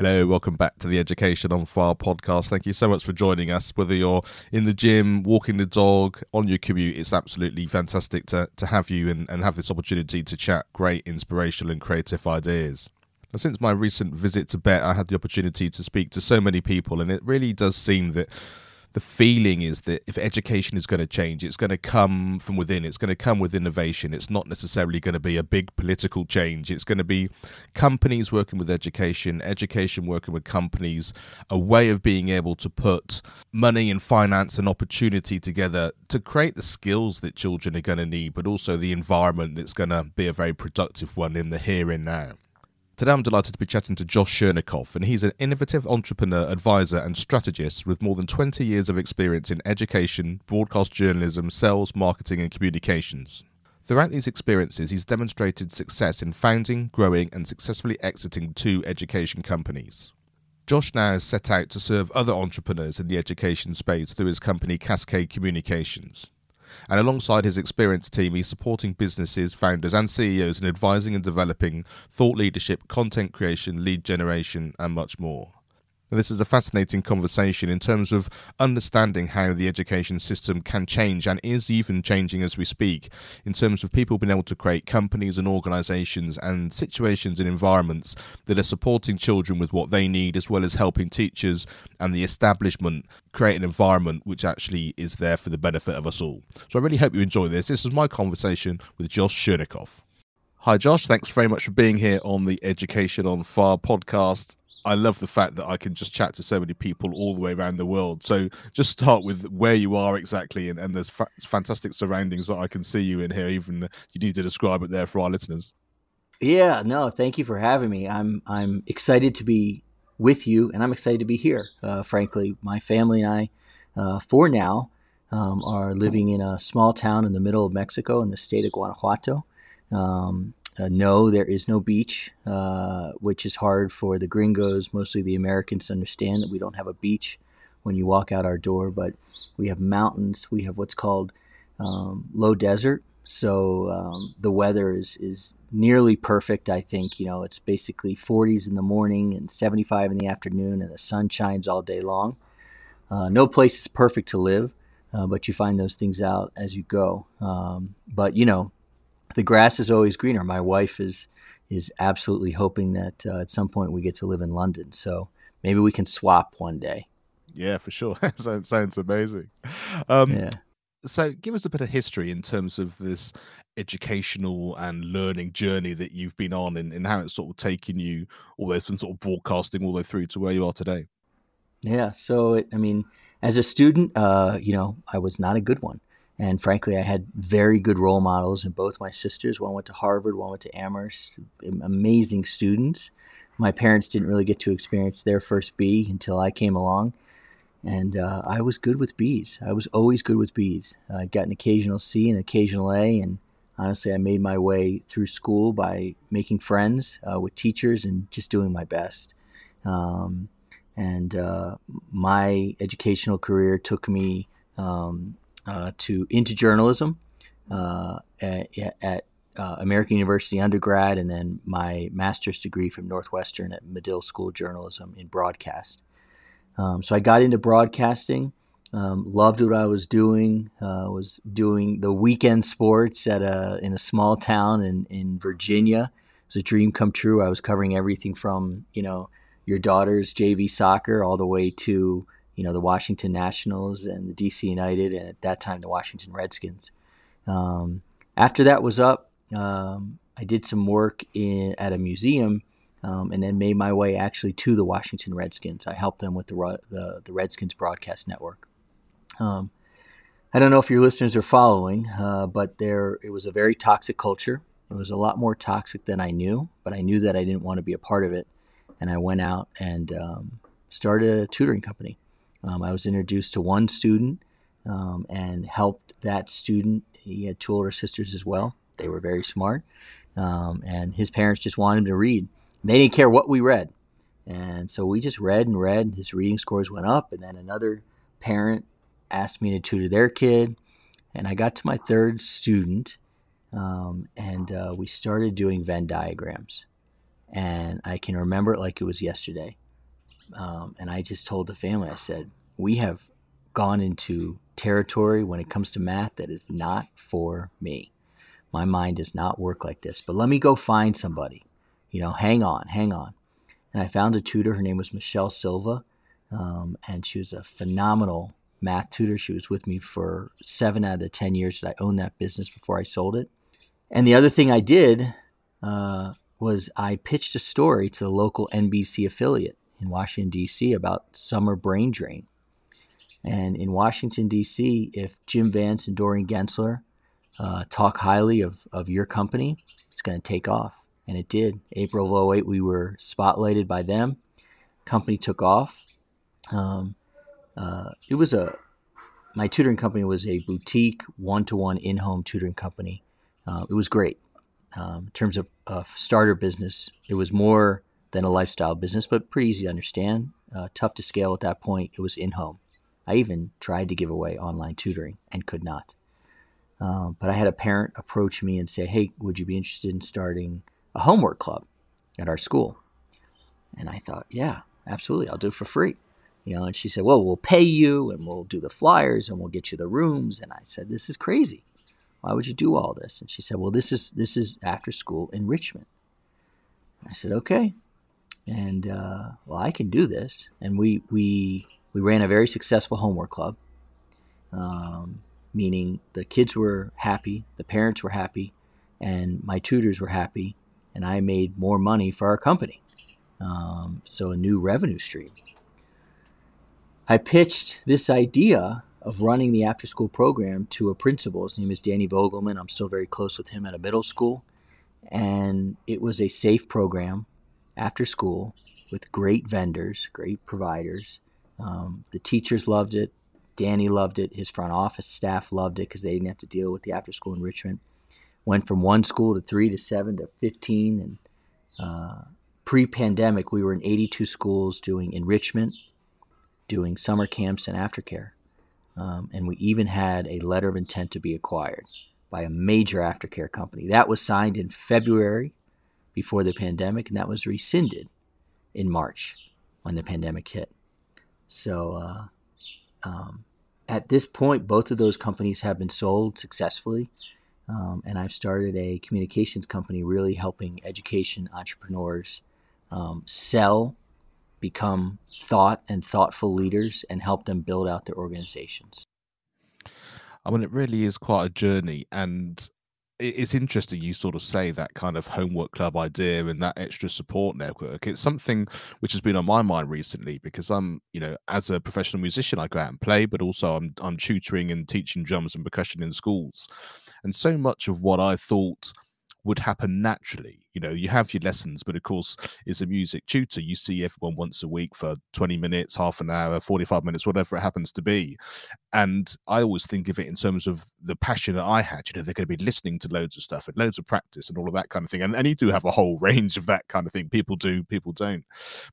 Hello, welcome back to the Education on Fire podcast. Thank you so much for joining us. Whether you're in the gym, walking the dog, on your commute, it's absolutely fantastic to, to have you and, and have this opportunity to chat great, inspirational, and creative ideas. Now, since my recent visit to Bett, I had the opportunity to speak to so many people, and it really does seem that the feeling is that if education is going to change, it's going to come from within. It's going to come with innovation. It's not necessarily going to be a big political change. It's going to be companies working with education, education working with companies, a way of being able to put money and finance and opportunity together to create the skills that children are going to need, but also the environment that's going to be a very productive one in the here and now. Today I'm delighted to be chatting to Josh Chernikoff, and he's an innovative entrepreneur, advisor, and strategist with more than 20 years of experience in education, broadcast journalism, sales, marketing, and communications. Throughout these experiences, he's demonstrated success in founding, growing, and successfully exiting two education companies. Josh now has set out to serve other entrepreneurs in the education space through his company Cascade Communications. And alongside his experienced team, he's supporting businesses, founders, and CEOs in advising and developing thought leadership, content creation, lead generation, and much more. This is a fascinating conversation in terms of understanding how the education system can change and is even changing as we speak, in terms of people being able to create companies and organizations and situations and environments that are supporting children with what they need, as well as helping teachers and the establishment create an environment which actually is there for the benefit of us all. So I really hope you enjoy this. This is my conversation with Josh Chernikoff. Hi, Josh. Thanks very much for being here on the Education on Fire podcast. I love the fact that I can just chat to so many people all the way around the world. So just start with where you are exactly, and, and there's fa- fantastic surroundings that I can see you in here. Even you need to describe it there for our listeners. Yeah, no, thank you for having me. I'm I'm excited to be with you, and I'm excited to be here. Uh, frankly, my family and I, uh, for now, um, are living in a small town in the middle of Mexico in the state of Guanajuato. Um, uh, no, there is no beach, uh, which is hard for the gringos, mostly the Americans, to understand that we don't have a beach when you walk out our door. But we have mountains. We have what's called um, low desert. So um, the weather is, is nearly perfect. I think you know it's basically 40s in the morning and 75 in the afternoon, and the sun shines all day long. Uh, no place is perfect to live, uh, but you find those things out as you go. Um, but you know, the grass is always greener. My wife is is absolutely hoping that uh, at some point we get to live in London. So maybe we can swap one day. Yeah, for sure. sounds, sounds amazing. Um, yeah. So, give us a bit of history in terms of this educational and learning journey that you've been on, and, and how it's sort of taken you all the way from sort of broadcasting all the way through to where you are today. Yeah. So, it, I mean, as a student, uh, you know, I was not a good one. And frankly, I had very good role models in both my sisters. One went to Harvard, one went to Amherst, amazing students. My parents didn't really get to experience their first B until I came along. And uh, I was good with bees. I was always good with bees. I got an occasional C and an occasional A. And honestly, I made my way through school by making friends uh, with teachers and just doing my best. Um, and uh, my educational career took me um, uh, to into journalism uh, at, at uh, American University undergrad, and then my master's degree from Northwestern at Medill School of Journalism in broadcast. Um, so I got into broadcasting. Um, loved what I was doing. Uh, was doing the weekend sports at a in a small town in in Virginia. It was a dream come true. I was covering everything from you know your daughter's JV soccer all the way to you know, the Washington Nationals and the DC United, and at that time the Washington Redskins. Um, after that was up, um, I did some work in, at a museum um, and then made my way actually to the Washington Redskins. I helped them with the, the, the Redskins broadcast network. Um, I don't know if your listeners are following, uh, but there it was a very toxic culture. It was a lot more toxic than I knew, but I knew that I didn't want to be a part of it. And I went out and um, started a tutoring company. Um, I was introduced to one student um, and helped that student. He had two older sisters as well. They were very smart. Um, and his parents just wanted him to read. They didn't care what we read. And so we just read and read. And his reading scores went up. And then another parent asked me to tutor their kid. And I got to my third student, um, and uh, we started doing Venn diagrams. And I can remember it like it was yesterday. Um, and I just told the family, I said, we have gone into territory when it comes to math that is not for me. My mind does not work like this, but let me go find somebody. You know, hang on, hang on. And I found a tutor. Her name was Michelle Silva, um, and she was a phenomenal math tutor. She was with me for seven out of the 10 years that I owned that business before I sold it. And the other thing I did uh, was I pitched a story to the local NBC affiliate in Washington, D.C. about summer brain drain. And in Washington, D.C., if Jim Vance and Doreen Gentzler uh, talk highly of, of your company, it's going to take off. And it did. April of 08, we were spotlighted by them. Company took off. Um, uh, it was a, my tutoring company was a boutique one to one in home tutoring company. Uh, it was great. Um, in terms of, of starter business, it was more than a lifestyle business, but pretty easy to understand. Uh, tough to scale at that point. It was in home. I even tried to give away online tutoring and could not. Uh, but I had a parent approach me and say, Hey, would you be interested in starting a homework club at our school? And I thought, Yeah, absolutely. I'll do it for free. You know, and she said, Well, we'll pay you and we'll do the flyers and we'll get you the rooms. And I said, This is crazy. Why would you do all this? And she said, Well, this is this is after school enrichment. I said, Okay. And uh, well, I can do this. And we we we ran a very successful homework club. Um, meaning the kids were happy, the parents were happy, and my tutors were happy, and I made more money for our company. Um, so, a new revenue stream. I pitched this idea of running the after school program to a principal. His name is Danny Vogelman. I'm still very close with him at a middle school. And it was a safe program after school with great vendors, great providers. Um, the teachers loved it. Danny loved it. His front office staff loved it because they didn't have to deal with the after school enrichment. Went from one school to three to seven to 15. And uh, pre pandemic, we were in 82 schools doing enrichment, doing summer camps, and aftercare. Um, and we even had a letter of intent to be acquired by a major aftercare company. That was signed in February before the pandemic, and that was rescinded in March when the pandemic hit. So, uh, um, at this point, both of those companies have been sold successfully. Um, and I've started a communications company really helping education entrepreneurs um, sell, become thought and thoughtful leaders, and help them build out their organizations. I mean, it really is quite a journey. And it's interesting you sort of say that kind of homework club idea and that extra support network. It's something which has been on my mind recently because i'm you know as a professional musician i go out and play but also i'm i'm tutoring and teaching drums and percussion in schools. And so much of what i thought would happen naturally. You know, you have your lessons, but of course, as a music tutor, you see everyone once a week for 20 minutes, half an hour, 45 minutes, whatever it happens to be. And I always think of it in terms of the passion that I had. You know, they're going to be listening to loads of stuff and loads of practice and all of that kind of thing. And, and you do have a whole range of that kind of thing. People do, people don't.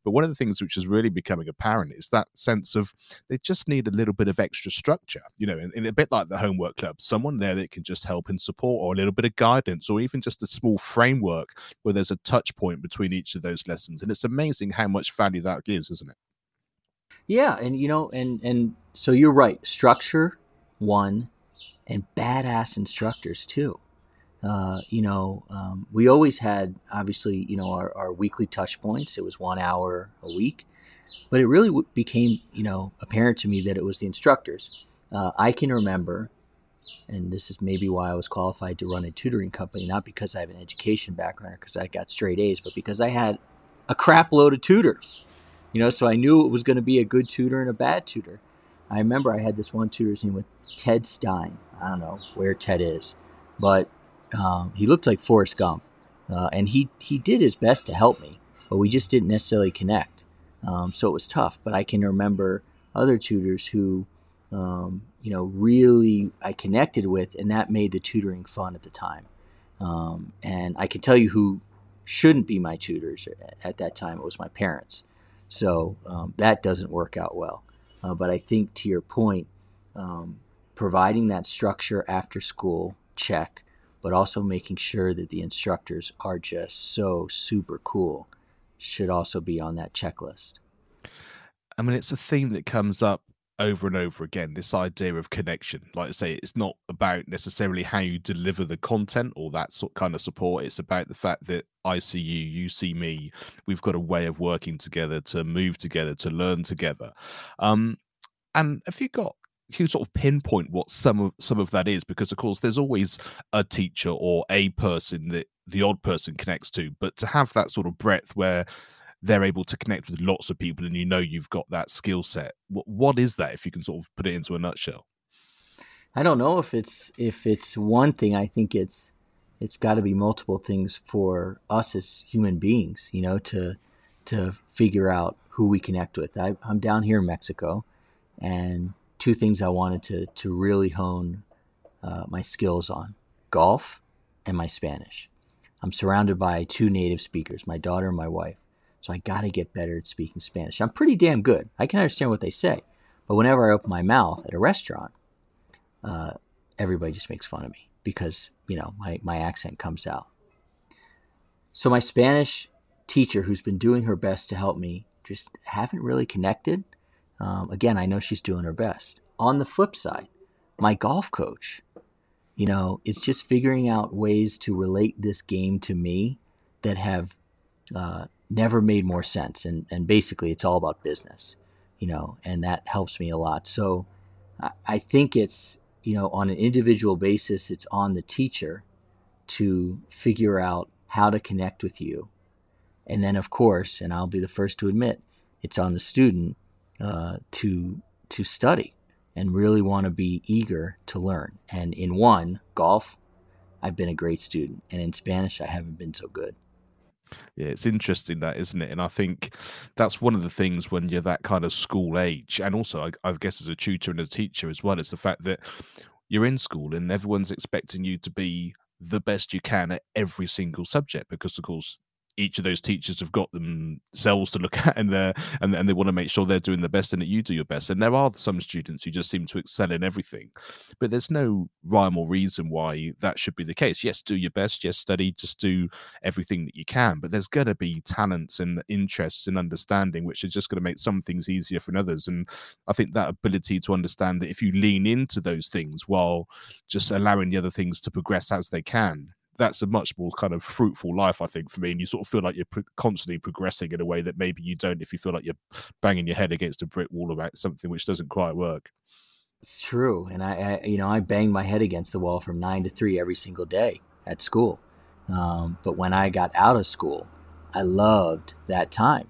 But one of the things which is really becoming apparent is that sense of they just need a little bit of extra structure, you know, and, a bit like the homework club, someone there that can just help and support or a little bit of guidance or even just just a small framework where there's a touch point between each of those lessons. And it's amazing how much value that gives, isn't it? Yeah, and you know, and and so you're right. Structure one, and badass instructors too. Uh, you know, um, we always had obviously, you know, our, our weekly touch points. It was one hour a week, but it really w- became, you know, apparent to me that it was the instructors. Uh, I can remember, and this is maybe why I was qualified to run a tutoring company, not because I have an education background or because I got straight A's, but because I had a crap load of tutors. You know, so I knew it was going to be a good tutor and a bad tutor. I remember I had this one tutor's name with Ted Stein. I don't know where Ted is, but um, he looked like Forrest Gump, uh, and he he did his best to help me, but we just didn't necessarily connect. Um, so it was tough. But I can remember other tutors who, um, you know, really I connected with, and that made the tutoring fun at the time. Um, and I can tell you who shouldn't be my tutors at that time. It was my parents. So um, that doesn't work out well. Uh, but I think to your point, um, providing that structure after school, check, but also making sure that the instructors are just so super cool should also be on that checklist. I mean, it's a theme that comes up over and over again this idea of connection. Like i say it's not about necessarily how you deliver the content or that sort kind of support. It's about the fact that i see you you see me. We've got a way of working together to move together to learn together. Um and have you got you sort of pinpoint what some of some of that is? Because of course there's always a teacher or a person that the odd person connects to but to have that sort of breadth where they're able to connect with lots of people and you know you've got that skill set what, what is that if you can sort of put it into a nutshell i don't know if it's if it's one thing i think it's it's got to be multiple things for us as human beings you know to to figure out who we connect with I, i'm down here in mexico and two things I wanted to to really hone uh, my skills on: golf and my Spanish. I'm surrounded by two native speakers, my daughter and my wife. So I got to get better at speaking Spanish. I'm pretty damn good. I can understand what they say, but whenever I open my mouth at a restaurant, uh, everybody just makes fun of me because you know my my accent comes out. So my Spanish teacher, who's been doing her best to help me, just haven't really connected um, again, I know she's doing her best. On the flip side, my golf coach, you know, it's just figuring out ways to relate this game to me that have uh, never made more sense. And, and basically, it's all about business, you know, and that helps me a lot. So I, I think it's, you know, on an individual basis, it's on the teacher to figure out how to connect with you. And then, of course, and I'll be the first to admit, it's on the student uh, to to study and really want to be eager to learn. And in one, golf, I've been a great student, and in Spanish, I haven't been so good. Yeah, it's interesting that, isn't it? And I think that's one of the things when you're that kind of school age, and also I, I guess as a tutor and a teacher as well, it's the fact that you're in school and everyone's expecting you to be the best you can at every single subject because of course each of those teachers have got themselves to look at and they and, and they want to make sure they're doing the best and that you do your best. And there are some students who just seem to excel in everything but there's no rhyme or reason why that should be the case. Yes do your best yes study just do everything that you can but there's going to be talents and interests and understanding which is just going to make some things easier for others. And i think that ability to understand that if you lean into those things while just allowing the other things to progress as they can that's a much more kind of fruitful life, I think, for me. And you sort of feel like you're pro- constantly progressing in a way that maybe you don't if you feel like you're banging your head against a brick wall about something which doesn't quite work. It's true, and I, I you know, I banged my head against the wall from nine to three every single day at school. Um, but when I got out of school, I loved that time.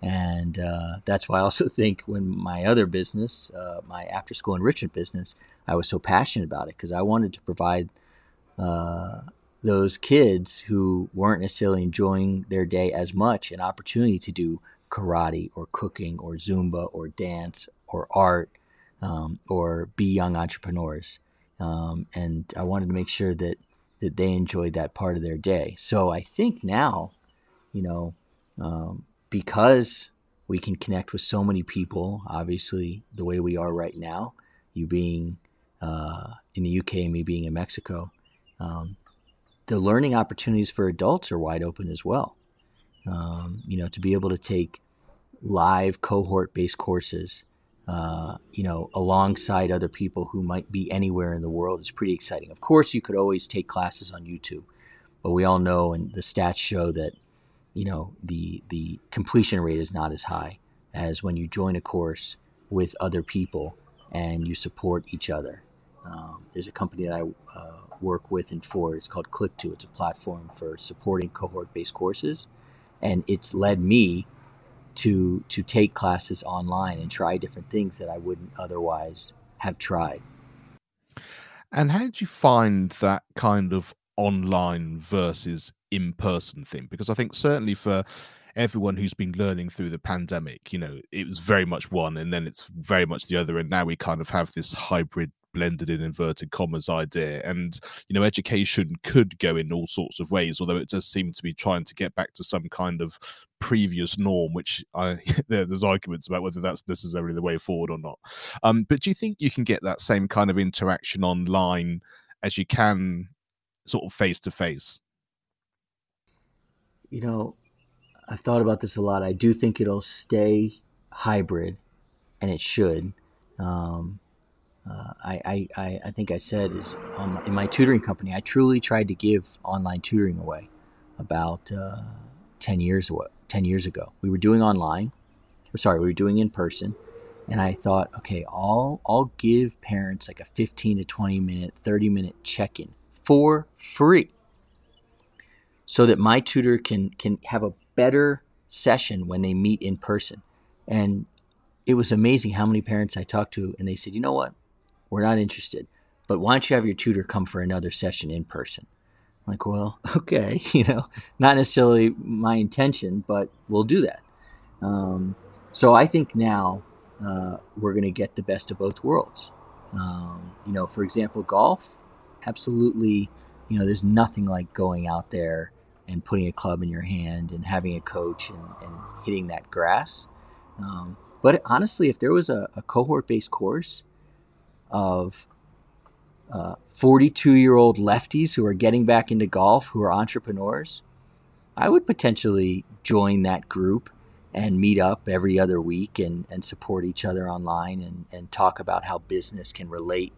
And uh, that's why I also think when my other business, uh, my after school enrichment business, I was so passionate about it because I wanted to provide uh, those kids who weren't necessarily enjoying their day as much an opportunity to do karate or cooking or Zumba or dance or art um, or be young entrepreneurs. Um, and I wanted to make sure that, that they enjoyed that part of their day. So I think now, you know, um, because we can connect with so many people, obviously, the way we are right now, you being uh, in the UK me being in Mexico, um, the learning opportunities for adults are wide open as well. Um, you know, to be able to take live cohort based courses, uh, you know, alongside other people who might be anywhere in the world is pretty exciting. Of course, you could always take classes on YouTube, but we all know and the stats show that, you know, the, the completion rate is not as high as when you join a course with other people and you support each other. Um, there's a company that I uh, work with and for. It's called Click2. It's a platform for supporting cohort-based courses, and it's led me to to take classes online and try different things that I wouldn't otherwise have tried. And how did you find that kind of online versus in person thing? Because I think certainly for everyone who's been learning through the pandemic, you know, it was very much one and then it's very much the other. And now we kind of have this hybrid blended in inverted commas idea. And, you know, education could go in all sorts of ways, although it does seem to be trying to get back to some kind of previous norm, which I, there's arguments about whether that's necessarily the way forward or not. Um, but do you think you can get that same kind of interaction online as you can sort of face to face? You know, I've thought about this a lot. I do think it'll stay hybrid, and it should. Um, uh, I, I, I think I said is um, in my tutoring company, I truly tried to give online tutoring away about uh, 10 years ago. 10 years ago. We were doing online, sorry, we were doing in person. And I thought, okay, I'll, I'll give parents like a 15 to 20 minute, 30 minute check in for free so that my tutor can, can have a better session when they meet in person. And it was amazing how many parents I talked to, and they said, you know what? We're not interested, but why don't you have your tutor come for another session in person? I'm like, well, okay, you know, not necessarily my intention, but we'll do that. Um, so I think now uh, we're going to get the best of both worlds. Um, you know, for example, golf, absolutely, you know, there's nothing like going out there and putting a club in your hand and having a coach and, and hitting that grass. Um, but honestly, if there was a, a cohort based course of 42 uh, year old lefties who are getting back into golf, who are entrepreneurs, I would potentially join that group and meet up every other week and, and support each other online and, and talk about how business can relate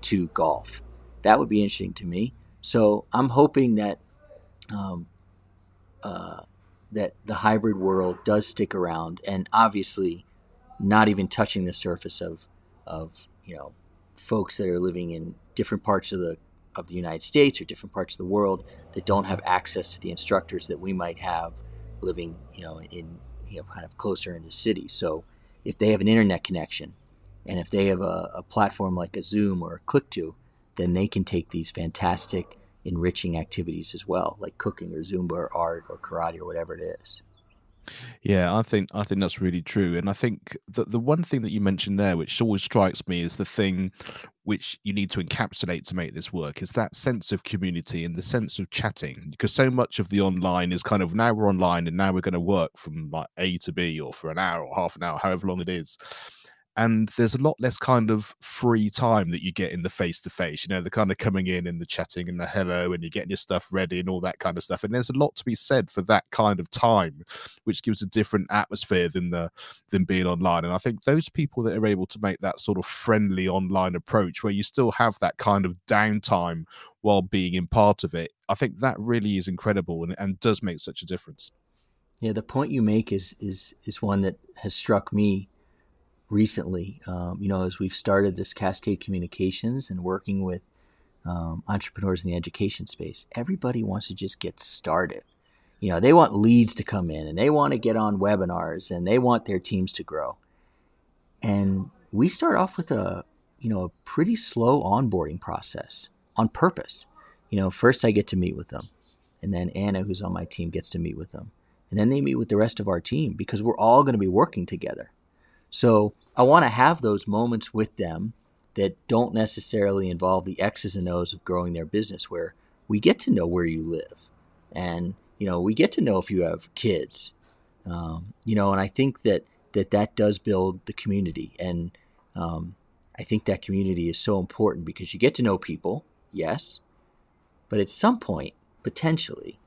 to golf. That would be interesting to me. So I'm hoping that um, uh, that the hybrid world does stick around, and obviously, not even touching the surface of of you know folks that are living in different parts of the of the United States or different parts of the world that don't have access to the instructors that we might have living you know in you know kind of closer into cities. So if they have an internet connection, and if they have a, a platform like a Zoom or a Click2, then they can take these fantastic enriching activities as well, like cooking or Zumba or art or karate or whatever it is. Yeah, I think I think that's really true, and I think that the one thing that you mentioned there, which always strikes me, is the thing which you need to encapsulate to make this work, is that sense of community and the sense of chatting. Because so much of the online is kind of now we're online and now we're going to work from like A to B or for an hour or half an hour, however long it is, and there's a lot less kind of free time that you get in the face to face. You know, the kind of coming in and the chatting and the hello and you're getting your stuff ready and all that kind of stuff. And there's a lot to be said for that kind of time, which gives a different atmosphere than the than being online. And I think those people that are able to make that sort of friendly online approach, where you still have that kind of downtime while being in part of it, I think that really is incredible and, and does make such a difference. Yeah, the point you make is is is one that has struck me recently, um, you know, as we've started this Cascade Communications and working with um, entrepreneurs in the education space, everybody wants to just get started. You know, they want leads to come in and they want to get on webinars and they want their teams to grow. And we start off with a, you know, a pretty slow onboarding process on purpose. You know, first I get to meet with them, and then Anna, who's on my team, gets to meet with them. And then they meet with the rest of our team because we're all going to be working together. So I want to have those moments with them that don't necessarily involve the X's and O's of growing their business, where we get to know where you live, and you know we get to know if you have kids, um, you know, and I think that that that does build the community, and um, I think that community is so important because you get to know people, yes, but at some point, potentially,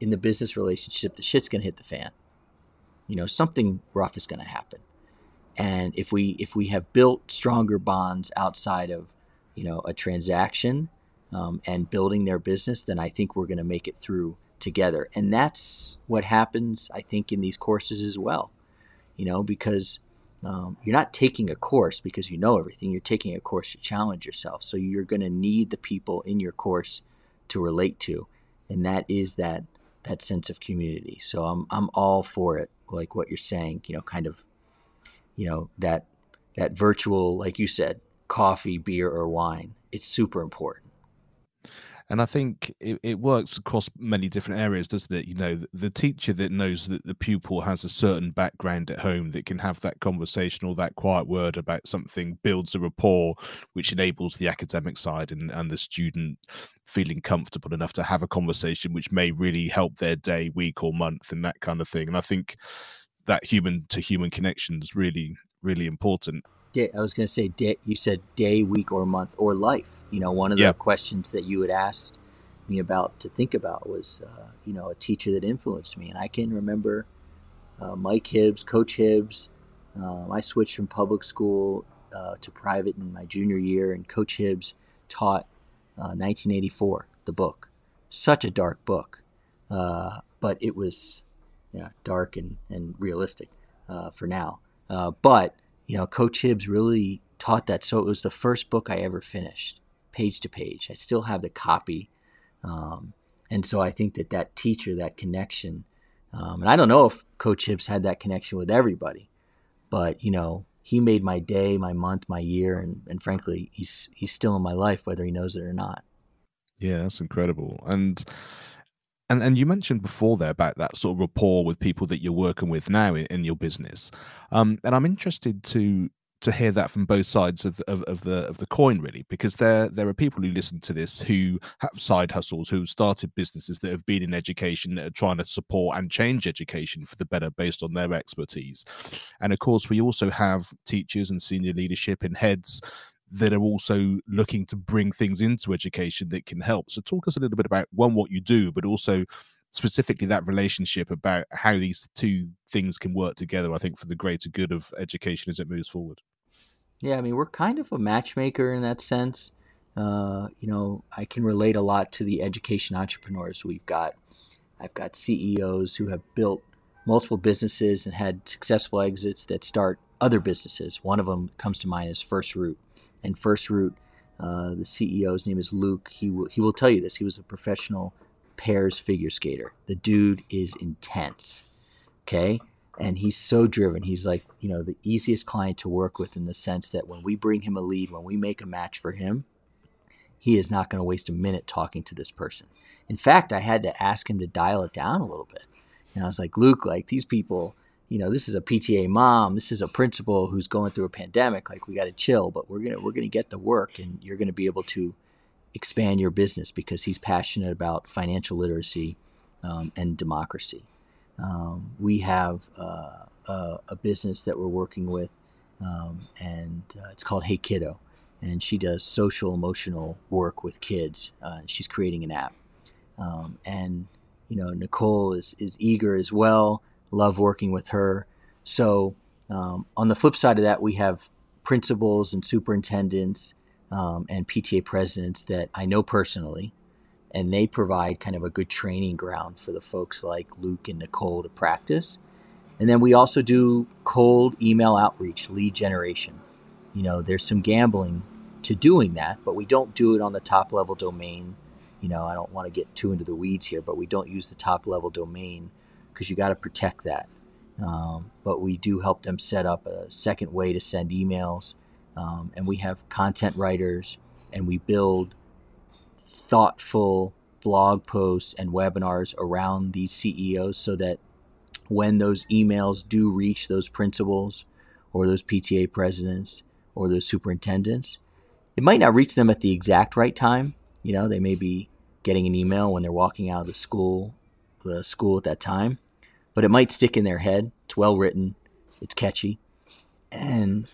in the business relationship, the shit's gonna hit the fan. You know, something rough is gonna happen and if we if we have built stronger bonds outside of you know a transaction um, and building their business then i think we're going to make it through together and that's what happens i think in these courses as well you know, because um, you're not taking a course because you know everything. You're taking a course to challenge yourself. So you're going to need the people in your course to relate to, and that is that that sense of community. So I'm I'm all for it. Like what you're saying, you know, kind of, you know, that that virtual, like you said, coffee, beer, or wine. It's super important. And I think it, it works across many different areas, doesn't it? You know, the, the, teacher that knows that the pupil has a certain background at home that can have that conversation or that quiet word about something builds a rapport, which enables the academic side and, and the student feeling comfortable enough to have a conversation, which may really help their day, week, or month, and that kind of thing. And I think that human to human connection is really, really important I was going to say day, you said day, week, or month, or life. You know, one of the questions that you had asked me about to think about was, uh, you know, a teacher that influenced me, and I can remember uh, Mike Hibbs, Coach Hibbs. Um, I switched from public school uh, to private in my junior year, and Coach Hibbs taught 1984, uh, the book. Such a dark book, uh, but it was yeah, dark and, and realistic uh, for now. but you know, Coach Hibbs really taught that. So it was the first book I ever finished, page to page. I still have the copy. Um, and so I think that that teacher, that connection, um, and I don't know if Coach Hibbs had that connection with everybody, but, you know, he made my day, my month, my year, and, and frankly, he's he's still in my life, whether he knows it or not. Yeah, that's incredible. And and and you mentioned before there about that sort of rapport with people that you're working with now in, in your business, um, and I'm interested to to hear that from both sides of, of, of, the of the coin really because there there are people who listen to this who have side hustles who started businesses that have been in education that are trying to support and change education for the better based on their expertise. And of course we also have teachers and senior leadership and heads that are also looking to bring things into education that can help. So, talk us a little bit about one, what you do, but also specifically that relationship about how these two things can work together. I think for the greater good of education as it moves forward. Yeah, I mean, we're kind of a matchmaker in that sense. Uh, you know, I can relate a lot to the education entrepreneurs we've got. I've got CEOs who have built multiple businesses and had successful exits that start other businesses. One of them comes to mind is First Root and First Root. Uh, the CEO's name is Luke. He will he will tell you this. He was a professional pairs figure skater. The dude is intense. Okay, and he's so driven. He's like you know the easiest client to work with in the sense that when we bring him a lead, when we make a match for him, he is not going to waste a minute talking to this person. In fact, I had to ask him to dial it down a little bit. And I was like, Luke, like these people you know, this is a PTA mom, this is a principal who's going through a pandemic. Like we got to chill, but we're gonna we're gonna get the work, and you're gonna be able to expand your business because he's passionate about financial literacy um, and democracy. Um, we have uh, a, a, business that we're working with, um, and uh, it's called Hey Kiddo, and she does social emotional work with kids. Uh, she's creating an app, um, and you know Nicole is is eager as well love working with her. So, um, on the flip side of that, we have principals and superintendents um, and PTA presidents that I know personally, and they provide kind of a good training ground for the folks like Luke and Nicole to practice. And then we also do cold email outreach, lead generation. You know, there's some gambling to doing that, but we don't do it on the top level domain. You know, I don't want to get too into the weeds here, but we don't use the top level domain because you got to protect that. Um, but we do help them set up a second way to send emails. Um, and we have content writers and we build thoughtful blog posts and webinars around these CEOs so that when those emails do reach those principals or those PTA presidents or those superintendents, it might not reach them at the exact right time. You know, they may be getting an email when they're walking out of the school the school at that time, but it might stick in their head. It's well written, it's catchy. And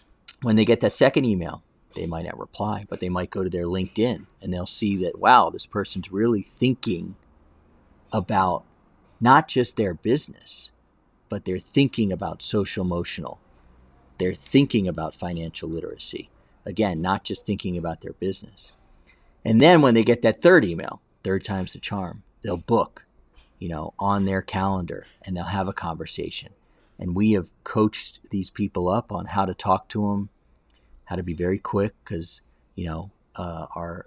when they get that second email, they might not reply, but they might go to their LinkedIn and they'll see that, wow, this person's really thinking about not just their business, but they're thinking about social emotional. They're thinking about financial literacy. Again, not just thinking about their business. And then when they get that third email, third time's the charm, they'll book you know, on their calendar and they'll have a conversation. and we have coached these people up on how to talk to them, how to be very quick because you know uh, our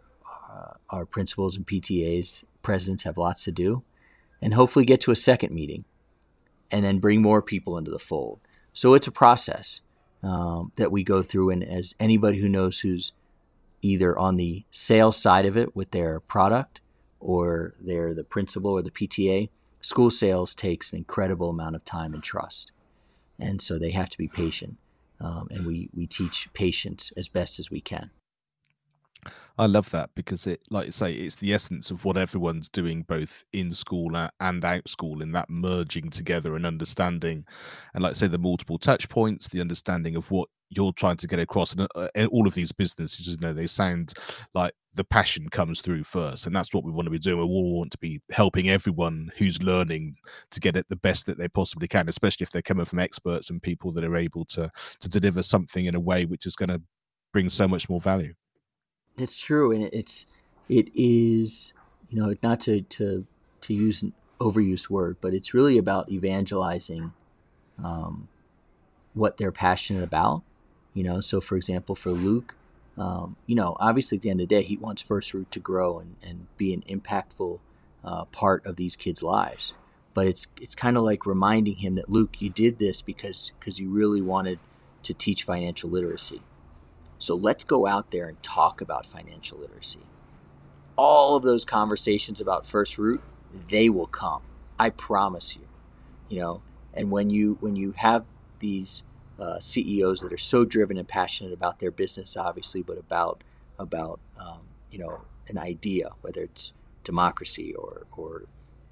uh, our principals and PTAs presidents have lots to do, and hopefully get to a second meeting, and then bring more people into the fold. So it's a process um, that we go through, and as anybody who knows who's either on the sales side of it with their product or they're the principal or the PTA, school sales takes an incredible amount of time and trust. And so they have to be patient. Um, and we, we teach patience as best as we can. I love that because it, like you say, it's the essence of what everyone's doing, both in school and out school, in that merging together and understanding, and like I say, the multiple touch points, the understanding of what you're trying to get across, and, uh, and all of these businesses, you know, they sound like the passion comes through first, and that's what we want to be doing. We all want to be helping everyone who's learning to get it the best that they possibly can, especially if they're coming from experts and people that are able to to deliver something in a way which is going to bring so much more value. It's true, and it's it is you know not to to to use an overused word, but it's really about evangelizing um, what they're passionate about. You know, so for example, for Luke, um, you know, obviously at the end of the day, he wants First Root to grow and, and be an impactful uh, part of these kids' lives. But it's it's kind of like reminding him that Luke, you did this because because you really wanted to teach financial literacy. So let's go out there and talk about financial literacy. All of those conversations about First Root, they will come. I promise you. You know, and when you when you have these uh, CEOs that are so driven and passionate about their business, obviously, but about about um, you know an idea, whether it's democracy or or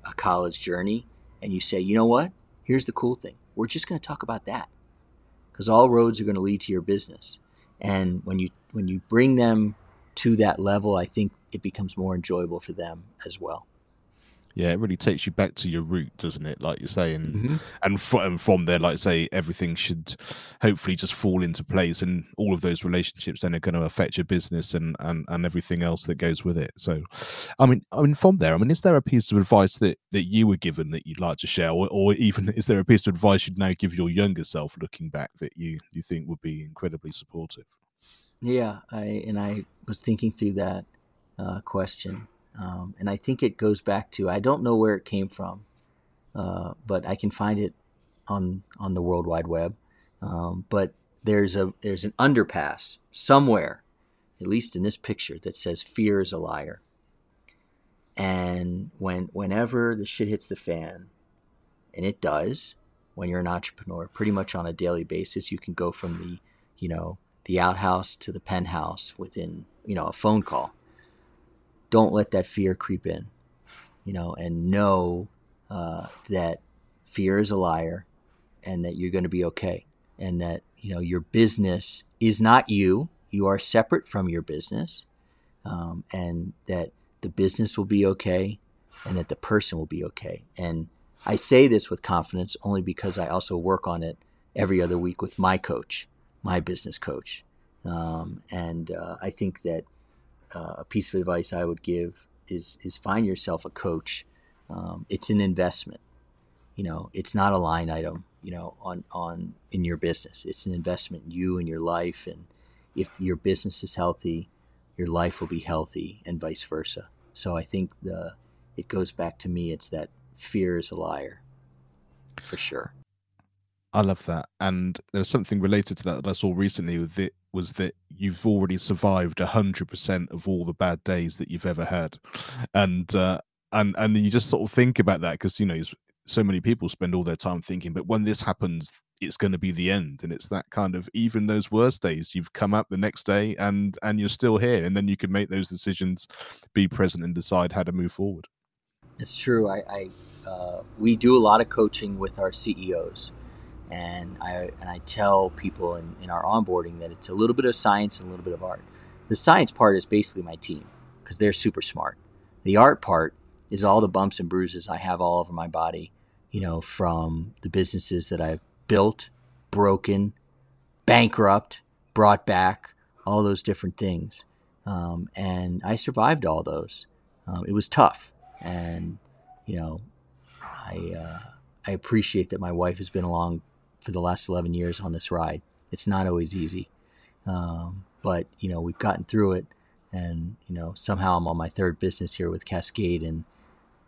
a college journey, and you say, you know what? Here's the cool thing. We're just going to talk about that because all roads are going to lead to your business. And when you when you bring them to that level, I think it becomes more enjoyable for them as well. Yeah, it really takes you back to your root, doesn't it? Like you're saying, mm-hmm. and, from, and from there, like say, everything should hopefully just fall into place, and all of those relationships then are going to affect your business and, and and everything else that goes with it. So, I mean, I mean, from there, I mean, is there a piece of advice that that you were given that you'd like to share, or, or even is there a piece of advice you'd now give your younger self, looking back, that you you think would be incredibly supportive? Yeah, I and I was thinking through that uh, question um, and I think it goes back to I don't know where it came from, uh, but I can find it on on the World Wide Web. Um, but there's a there's an underpass somewhere, at least in this picture, that says "Fear is a liar." And when whenever the shit hits the fan, and it does, when you're an entrepreneur, pretty much on a daily basis, you can go from the you know the outhouse to the penthouse within you know a phone call don't let that fear creep in, you know, and know uh, that fear is a liar and that you're going to be okay and that, you know, your business is not you. You are separate from your business um, and that the business will be okay and that the person will be okay. And I say this with confidence only because I also work on it every other week with my coach, my business coach. Um, and uh, I think that uh, a piece of advice I would give is is find yourself a coach. Um, it's an investment. You know, it's not a line item. You know, on on in your business, it's an investment in you and your life. And if your business is healthy, your life will be healthy, and vice versa. So I think the it goes back to me. It's that fear is a liar, for sure. I love that. And there's something related to that that I saw recently with it was that you've already survived hundred percent of all the bad days that you've ever had, and uh, and and you just sort of think about that because you know so many people spend all their time thinking, but when this happens, it's going to be the end, and it's that kind of even those worst days, you've come up the next day and and you're still here, and then you can make those decisions, be present, and decide how to move forward. It's true. I, I uh, we do a lot of coaching with our CEOs and I and I tell people in, in our onboarding that it's a little bit of science and a little bit of art. The science part is basically my team because they're super smart. The art part is all the bumps and bruises I have all over my body, you know, from the businesses that I've built, broken, bankrupt, brought back, all those different things. Um, and I survived all those. Um, it was tough, and you know, I uh, I appreciate that my wife has been along for the last 11 years on this ride. It's not always easy, um, but you know we've gotten through it, and you know somehow I'm on my third business here with Cascade, and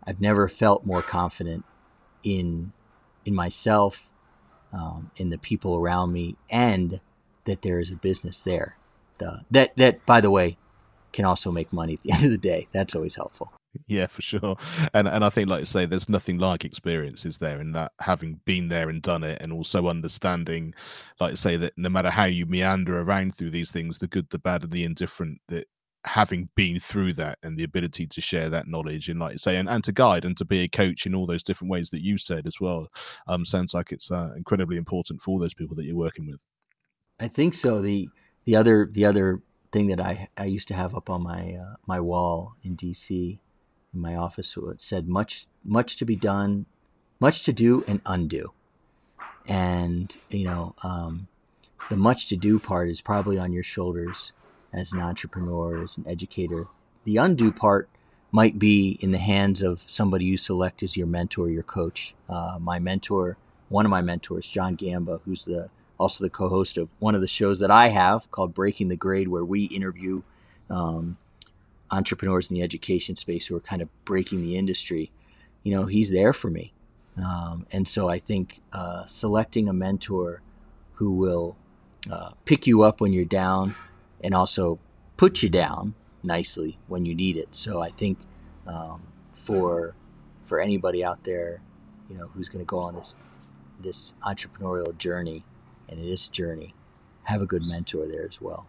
I've never felt more confident in in myself, um, in the people around me, and that there is a business there. The, that that by the way can also make money at the end of the day. That's always helpful. Yeah, for sure. And and I think, like I say, there's nothing like experiences there in that having been there and done it, and also understanding, like I say, that no matter how you meander around through these things, the good, the bad, and the indifferent, that having been through that and the ability to share that knowledge and like say and, and to guide and to be a coach in all those different ways that you said as well um sounds like it's uh, incredibly important for all those people that you're working with i think so the the other the other thing that i i used to have up on my uh, my wall in dc in my office said much much to be done much to do and undo. And you know um, the much to do part is probably on your shoulders as an entrepreneur as an educator. The undo part might be in the hands of somebody you select as your mentor your coach. Uh, my mentor one of my mentors john gamba who's the also the co-host of one of the shows that i have called breaking the grade where we interview um, entrepreneurs in the education space who are kind of breaking the industry, you know, he's there for me. Um, and so I think uh, selecting a mentor who will uh, pick you up when you're down and also put you down nicely when you need it. So I think um, for for anybody out there, you know, who's going to go on this this entrepreneurial journey, and it is a journey, have a good mentor there as well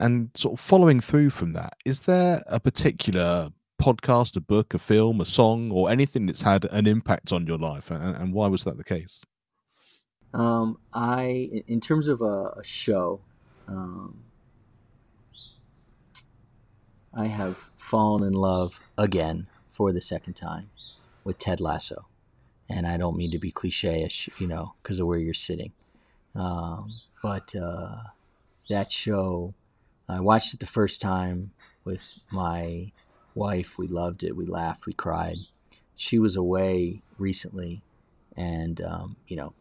and sort of following through from that, is there a particular podcast, a book, a film, a song, or anything that's had an impact on your life, and, and why was that the case? Um, I, in terms of a, a show, um, I have fallen in love again for the second time with Ted Lasso, and I don't mean to be cliche-ish, you know, because of where you're sitting, um, but uh, that show I watched it the first time with my wife. We loved it. We laughed. We cried. She was away recently, and um, you know,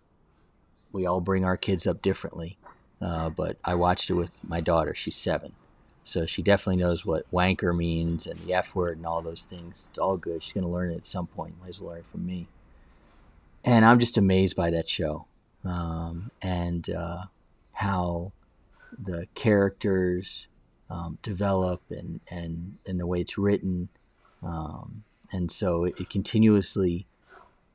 we all bring our kids up differently. Uh, but I watched it with my daughter. She's seven, so she definitely knows what wanker means and the F word and all those things. It's all good. She's gonna learn it at some point. Might as well learn it from me. And I'm just amazed by that show, um, and uh, how the characters um, develop and, and, and the way it's written. Um, and so it, it, continuously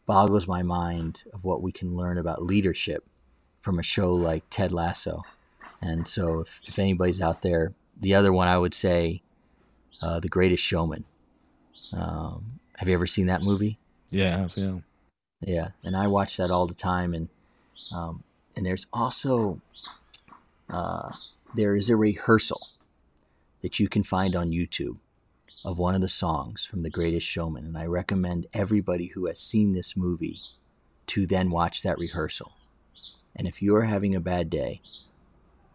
boggles my mind of what we can learn about leadership from a show like Ted Lasso. And so if, if anybody's out there, the other one I would say, uh, The Greatest Showman. Um, have you ever seen that movie? Yeah, yeah. Yeah, and I watch that all the time, and um, and there's also uh, there is a rehearsal that you can find on YouTube of one of the songs from The Greatest Showman. And I recommend everybody who has seen this movie to then watch that rehearsal. And if you're having a bad day,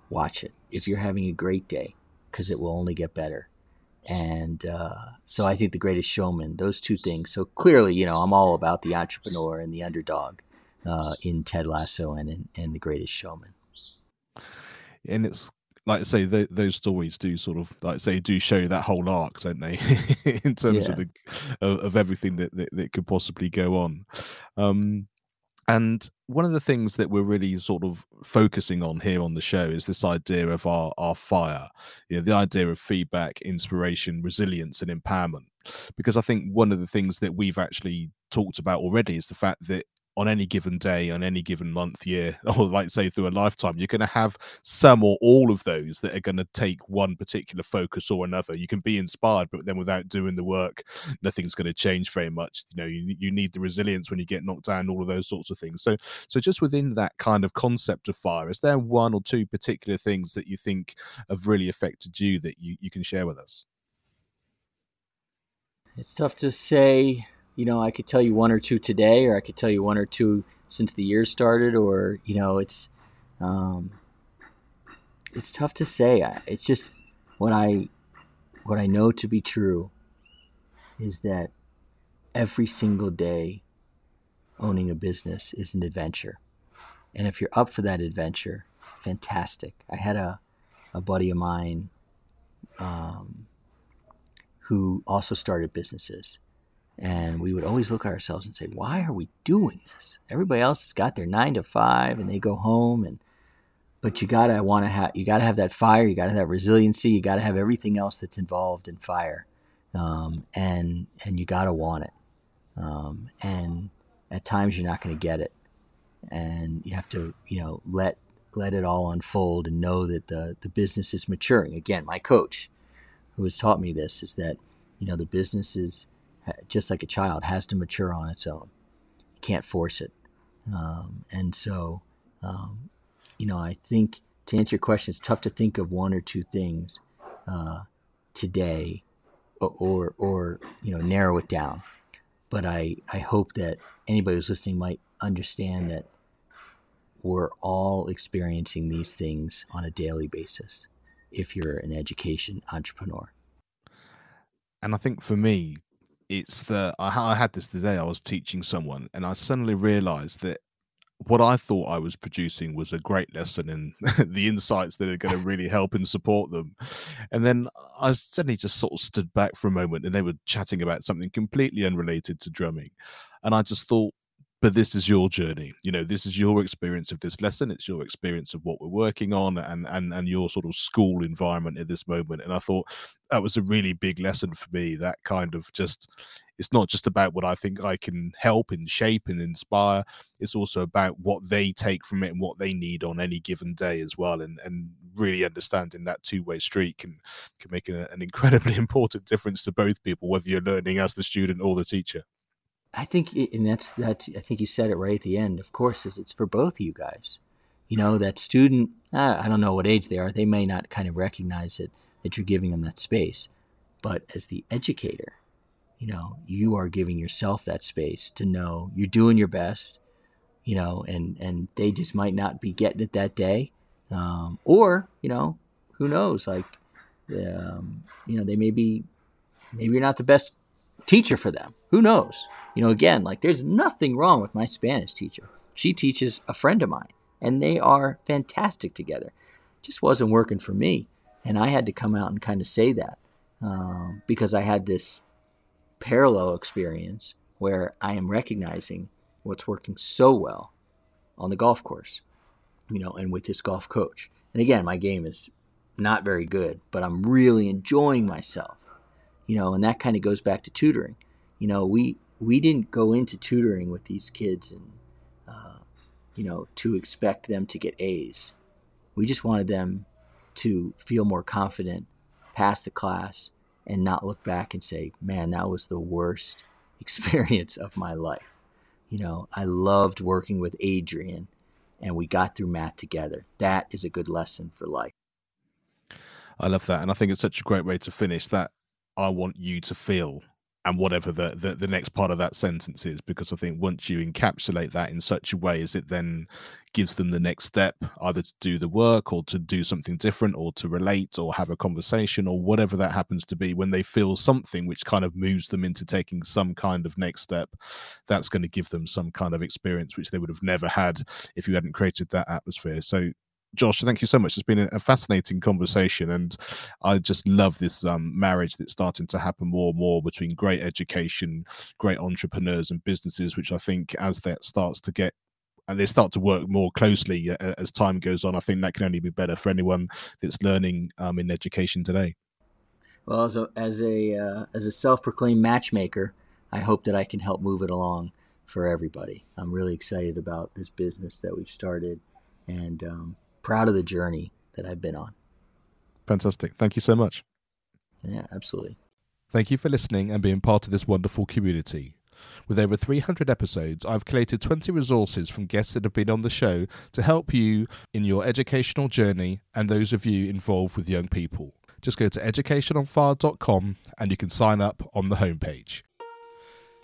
watch it. If you're having a great day, because it will only get better. And uh, so I think The Greatest Showman, those two things. So clearly, you know, I'm all about the entrepreneur and the underdog uh, in Ted Lasso and in, in The Greatest Showman and it's like I say, th- those stories do sort of, like I say, do show that whole arc, don't they? in terms yeah. of the of, of everything that, that, that could possibly go on. Um, and one of the things that we're really sort of focusing on here on the show is this idea of our our fire, you know, the idea of feedback, inspiration, resilience, and empowerment. Because I think one of the things that we've actually talked about already is the fact that on any given day, on any given month, year, or like say through a lifetime, you're going to have some or all of those that are going to take one particular focus or another. You can be inspired, but then without doing the work, nothing's going to change very much. You know, you, you need the resilience when you get knocked down, all of those sorts of things. So, so just within that kind of concept of fire, is there one or two particular things that you think have really affected you that you, you can share with us? It's tough to say you know, I could tell you one or two today, or I could tell you one or two since the year started, or you know, it's um, it's tough to say. It's just what I what I know to be true is that every single day owning a business is an adventure. and if you're up for that adventure, fantastic. I had a, a buddy of mine um, who also started businesses. And we would always look at ourselves and say, why are we doing this? Everybody else has got their nine to five and they go home and but you gotta want to have you gotta have that fire you gotta have that resiliency you gotta have everything else that's involved in fire. Um, and and you gotta want it. Um, and at times you're not to get it. And you have to you know let let it all unfold and know that the the business is maturing. Again my coach who has taught me this is that you know the business is just like a child has to mature on its own. You can't force it. Um, and so um, you know i think to answer your question it's tough to think of one or two things uh, today or, or or you know narrow it down. But I, I hope that anybody who's listening might understand that we're all experiencing these things on a daily basis if you're an education entrepreneur. And I think for me, it's the I, I had this today. I was teaching someone, and I suddenly realized that what I thought I was producing was a great lesson in the insights that are going to really help and support them. And then I suddenly just sort of stood back for a moment and they were chatting about something completely unrelated to drumming. And I just thought, but this is your journey you know this is your experience of this lesson it's your experience of what we're working on and and and your sort of school environment at this moment and i thought that was a really big lesson for me that kind of just it's not just about what i think i can help and shape and inspire it's also about what they take from it and what they need on any given day as well and and really understanding that two-way street can can make an incredibly important difference to both people whether you're learning as the student or the teacher I think, and that's that. I think you said it right at the end. Of course, is it's for both of you guys. You know, that student. Uh, I don't know what age they are. They may not kind of recognize it that you're giving them that space, but as the educator, you know, you are giving yourself that space to know you're doing your best. You know, and and they just might not be getting it that day, um, or you know, who knows? Like, um, you know, they may be. Maybe you're not the best teacher for them. Who knows? You know, again, like there's nothing wrong with my Spanish teacher. She teaches a friend of mine, and they are fantastic together. just wasn't working for me. And I had to come out and kind of say that um, because I had this parallel experience where I am recognizing what's working so well on the golf course, you know, and with this golf coach. And again, my game is not very good, but I'm really enjoying myself, you know, and that kind of goes back to tutoring. You know, we we didn't go into tutoring with these kids and uh, you know to expect them to get A's. We just wanted them to feel more confident, pass the class, and not look back and say, "Man, that was the worst experience of my life." You know, I loved working with Adrian, and we got through math together. That is a good lesson for life. I love that, and I think it's such a great way to finish. That I want you to feel and whatever the, the, the next part of that sentence is because i think once you encapsulate that in such a way as it then gives them the next step either to do the work or to do something different or to relate or have a conversation or whatever that happens to be when they feel something which kind of moves them into taking some kind of next step that's going to give them some kind of experience which they would have never had if you hadn't created that atmosphere. So Josh, thank you so much. It's been a, fascinating conversation, and I just love this um, marriage that's starting to happen more and more between great education, great entrepreneurs, and businesses. Which I think, as that starts to get and they start to work more closely uh, as time goes on, I think that can only be better for anyone that's learning um, in education today. Well, as a as a, uh, as a self-proclaimed matchmaker, I hope that I can help move it along for everybody. I'm really excited about this business that we've started, and um, proud of the journey that I've been on. Fantastic. Thank you so much. Yeah, absolutely. Thank you for listening and being part of this wonderful community. With over 300 episodes, I've collated 20 resources from guests that have been on the show to help you in your educational journey and those of you involved with young people. Just go to educationonfire.com and you can sign up on the homepage.